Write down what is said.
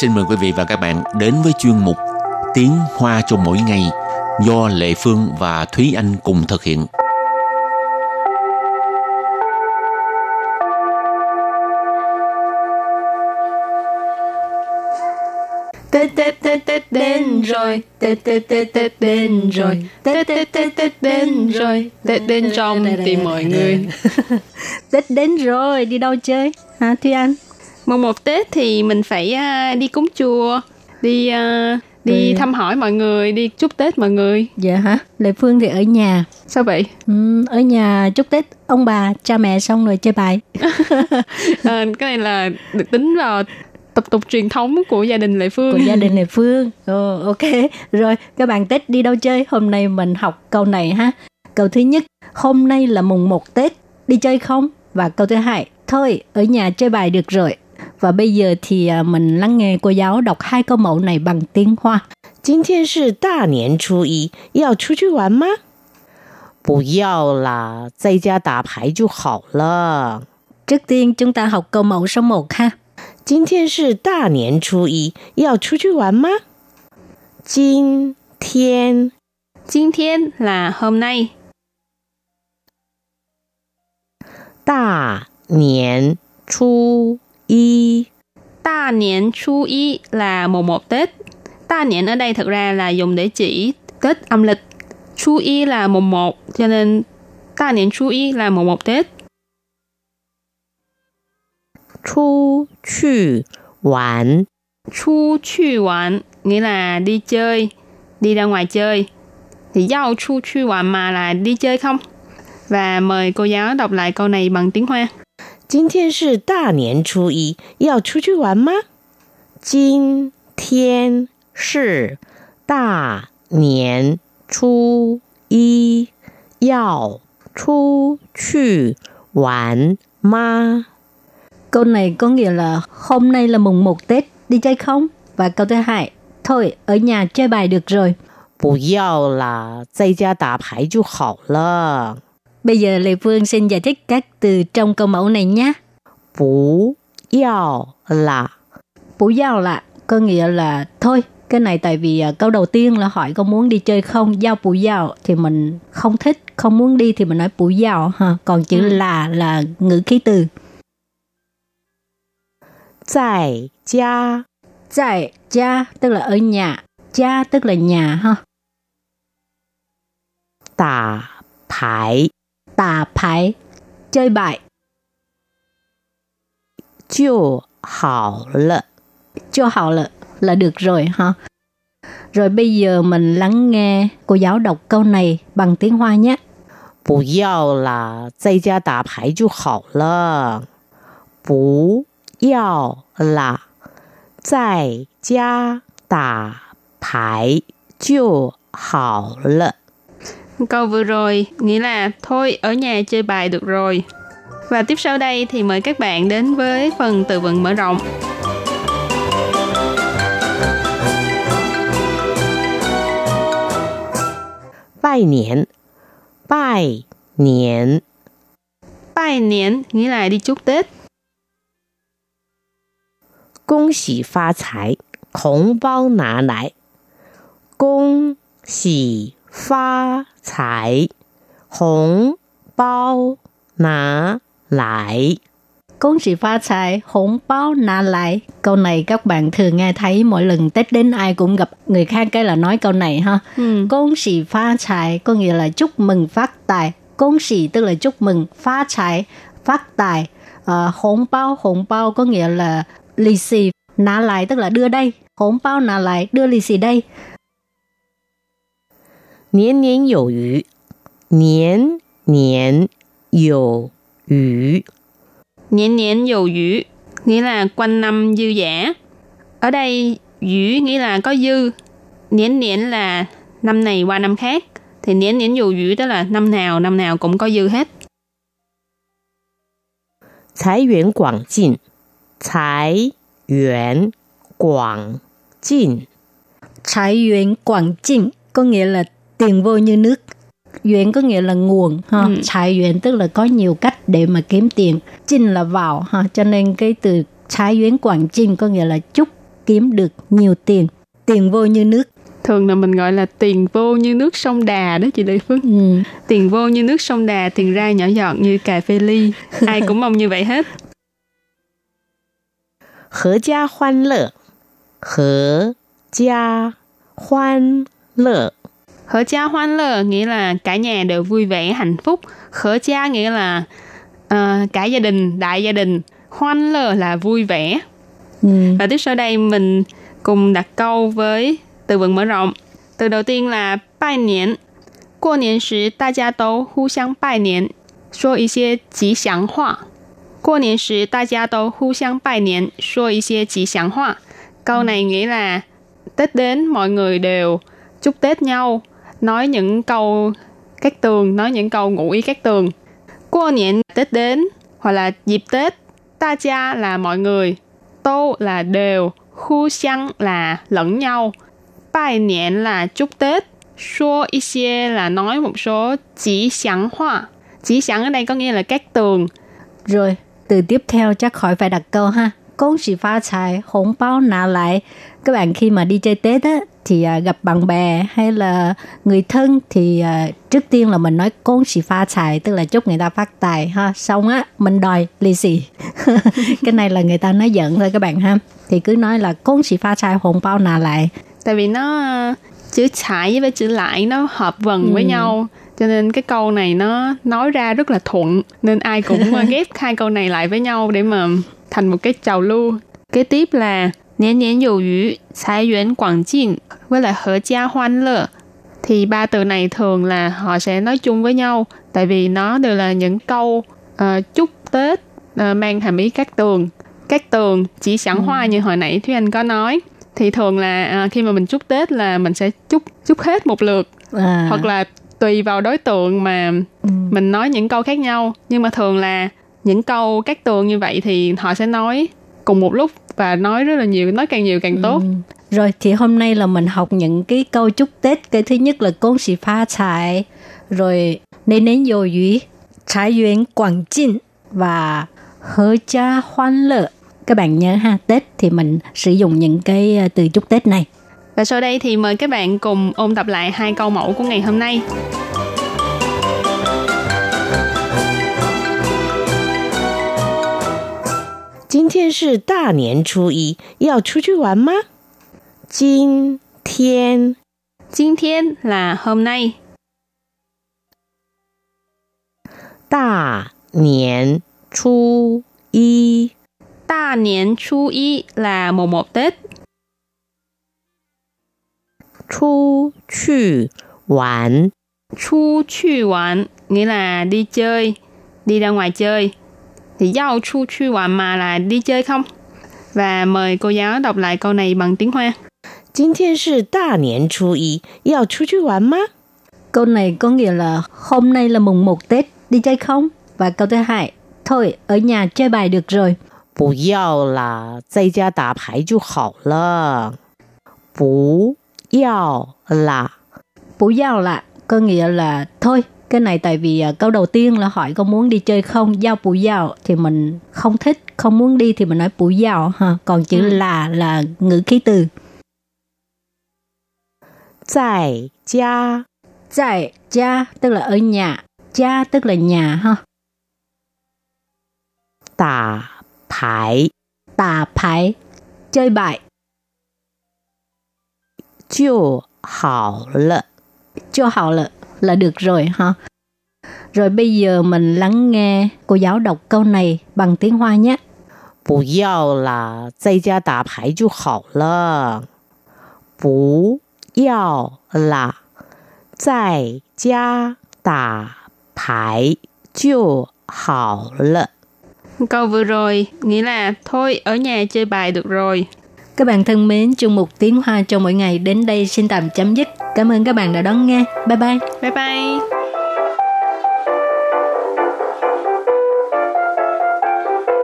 xin mời quý vị và các bạn đến với chuyên mục Tiếng Hoa cho mỗi ngày do Lệ Phương và Thúy Anh cùng thực hiện. Tết Tết Tết Tết đến rồi, Tết Tết Tết Tết đến rồi, Tết Tết Tết Tết đến rồi, Tết đến trong tìm mọi người. Tết đến rồi, đi đâu chơi? Hả Thúy Anh? Mùng một Tết thì mình phải uh, đi cúng chùa, đi uh, đi ừ. thăm hỏi mọi người, đi chúc Tết mọi người. Dạ hả? Lệ Phương thì ở nhà. Sao vậy? Ừ, ở nhà chúc Tết ông bà, cha mẹ xong rồi chơi bài. à, cái này là được tính vào tập tục truyền thống của gia đình Lệ Phương. Của gia đình Lệ Phương. Ồ, ok. Rồi, các bạn Tết đi đâu chơi? Hôm nay mình học câu này ha. Câu thứ nhất, hôm nay là mùng 1 Tết, đi chơi không? Và câu thứ hai, thôi, ở nhà chơi bài được rồi. Và bây giờ thì à, mình lắng nghe cô giáo đọc hai câu mẫu này bằng tiếng Hoa. 今天是大年初一，要出去玩吗？不要啦，在家打牌就好了。 Trước tiên chúng ta học câu mẫu số 1 ha. 今天是大年初一，要出去玩吗？今天 今天 là hôm nay, 大年初 y. Ta niên chú y là mùng một Tết. Ta niên ở đây thật ra là dùng để chỉ Tết âm lịch. Chú y là mùng một, cho nên ta niên chú y là mùng một Tết. Chu chư hoàn Chu chư hoàn nghĩa là đi chơi, đi ra ngoài chơi. Thì giao chu chư hoàn mà là đi chơi không? Và mời cô giáo đọc lại câu này bằng tiếng Hoa. 今天是大年初一，要出去玩吗？今天是大年初一，要出去玩吗？ Câu này có nghĩa là hôm nay là mùng 1 Tết, đi chơi không? Và câu thứ hai, thôi, ở nhà chơi bài được rồi. 不要啦，在家打牌就好了。 Bây giờ Lê Phương xin giải thích các từ trong câu mẫu này nhé. Bú yào là Bú yào là có nghĩa là thôi, cái này tại vì à, câu đầu tiên là hỏi có muốn đi chơi không, giao bú yào thì mình không thích, không muốn đi thì mình nói bú yào ha. Còn chữ ừ. là là ngữ khí từ. Tại gia Tại gia tức là ở nhà, gia tức là nhà ha. Tả Hải 牌 Tà phải chơi bài 就好了。 cho họ là là được rồi ha. Rồi bây giờ mình lắng nghe cô giáo đọc câu này bằng tiếng Hoa nhé. 不要啦，在家打牌就好了。不要啦，在家打牌就好了。 Câu vừa rồi nghĩa là thôi ở nhà chơi bài được rồi. Và tiếp sau đây thì mời các bạn đến với phần từ vựng mở rộng. Bài niên Bài niên Bài niên nghĩa là đi chúc Tết. Công xỉ phát tài, hồng bao nà lại. Công xỉ 发财，红包拿来。 恭sĩ phát tài, hỗn báo nà lại. Câu này các bạn thường nghe thấy mỗi lần Tết đến ai cũng gặp người khác cái là nói câu này ha. Ừ.恭sĩ phát tài có nghĩa là chúc mừng phát tài.恭sĩ tức là chúc mừng, phát tài, phát tài. Ờ, hỗn báo, hỗn báo có nghĩa là lì xì. Nà lại tức là đưa đây. Hỗn báo nà lại, đưa lì xì đây. 年年有余，年年有余。 Niên niên dầu dữ nghĩa là quanh năm dư giả. Ở đây dữ nghĩa là có dư. Niên niên là năm này qua năm khác. Thì niên niên dầu dữ đó là năm nào năm nào cũng có dư hết. 财源广进，财源广进， Trái duyên quảng trinh có nghĩa là tiền vô như nước duyên có nghĩa là nguồn ha. Ừ. Trái duyện tức là có nhiều cách để mà kiếm tiền Chinh là vào ha. Cho nên cái từ trái duyên quảng chinh có nghĩa là chúc kiếm được nhiều tiền Tiền vô như nước thường là mình gọi là tiền vô như nước sông đà đó chị Lê Phước ừ. tiền vô như nước sông đà tiền ra nhỏ giọt như cà phê ly ai cũng mong như vậy hết hở gia hoan lợ hở gia hoan lợ Hở cha hoan lơ nghĩa là cả nhà đều vui vẻ, hạnh phúc. Khở cha nghĩa là ờ, cả gia đình, đại gia đình. Hoan lơ là vui vẻ. Ừ. Và tiếp sau đây mình cùng đặt câu với từ vựng mở rộng. Từ đầu tiên là bài niên. 过年时，大家都互相拜年，说一些吉祥话。过年时，大家都互相拜年，说一些吉祥话。Câu này nghĩa là Tết đến mọi người đều chúc Tết nhau, nói những câu các tường, nói những câu ngụ ý các tường. Qua niệm Tết đến hoặc là dịp Tết. Ta cha là mọi người, tô là đều, khu xăng là lẫn nhau. Bài niệm là chúc Tết, số ý xie là nói một số chỉ sáng hoa. Chỉ sáng ở đây có nghĩa là các tường. Rồi, từ tiếp theo chắc khỏi phải đặt câu ha. Công sĩ pha tài, hồng bao nà lại. Các bạn khi mà đi chơi Tết á, thì à, gặp bạn bè hay là người thân thì à, trước tiên là mình nói con xì pha tài tức là chúc người ta phát tài ha. Xong á mình đòi lì xì. Cái này là người ta nói giận thôi các bạn ha. Thì cứ nói là con xì pha tài hồn bao nà lại tại vì nó ờ, chữ xài với chữ lại nó hợp vần ừ. với nhau cho nên cái câu này nó nói ra rất là thuận nên ai cũng ờ, ghép hai câu này lại với nhau để mà thành một cái trào lưu. Kế tiếp là Niên niên dụ yu, thái yuan quảng jin, với lại hợp gia hoan lơ. Thì ba từ này thường là họ sẽ nói chung với nhau. Tại vì nó đều là những câu ờ, chúc Tết ờ, mang hàm ý các tường. Các tường chỉ sẵn hoa như hồi nãy Thúy Anh có nói thì thường là à, khi mà mình chúc Tết là mình sẽ chúc chúc hết một lượt À, hoặc là tùy vào đối tượng mà ừ. mình nói những câu khác nhau nhưng mà thường là những câu các tường như vậy thì họ sẽ nói cùng một lúc và nói rất là nhiều nói càng nhiều càng tốt. Ừ. rồi thì hôm nay là mình học những cái câu chúc tết. Cái thứ nhất là công sĩ pha trải rồi nên nến dầu dúy trái duyên quảng trinh và hớ cha hoan lợ các bạn nhớ ha tết thì mình sử dụng những cái ờ, từ chúc tết này. Và sau đây thì mời các bạn cùng ôn tập lại hai câu mẫu của ngày hôm nay. 今天是大年初一，要出去玩吗？今天 今天 là hôm nay 大年初一， 大年初一 là mùng 1 Tết 出去玩， Chu chu玩nghĩa là đi chơi, đi ra ngoài chơi. Thì giao chu chu玩 mà là đi chơi không? Và mời cô giáo đọc lại câu này bằng tiếng Hoa. 今天是大年初一，要出去玩吗？ Câu này có nghĩa là hôm nay là mùng 1 Tết, đi chơi không? Và câu thứ hai, thôi ở nhà chơi bài được rồi. 不要啦，在家打牌就好了。不要啦， Bủ giao là có nghĩa là thôi cái này tại vì à, câu đầu tiên là hỏi có muốn đi chơi không giao bù giao thì mình không thích không muốn đi thì mình nói bù giao ha. Còn chữ ừ. là là ngữ khí từ. Tại gia tại gia tức là ở nhà. Gia tức là nhà ha. Tà bài tà bài chơi bài. Chưa hảo lợ chưa hảo lợ là được rồi ha rồi bây giờ mình lắng nghe cô giáo đọc câu này bằng tiếng hoa nhé 不要啦，在家打牌就好了。不要啦，在家打牌就好了。 Câu vừa rồi nghĩa là thôi ở nhà chơi bài được rồi. Các bạn thân mến, chương mục tiếng Hoa cho mỗi ngày đến đây xin tạm chấm dứt. Cảm ơn các bạn đã đón nghe. Bye bye. Bye bye.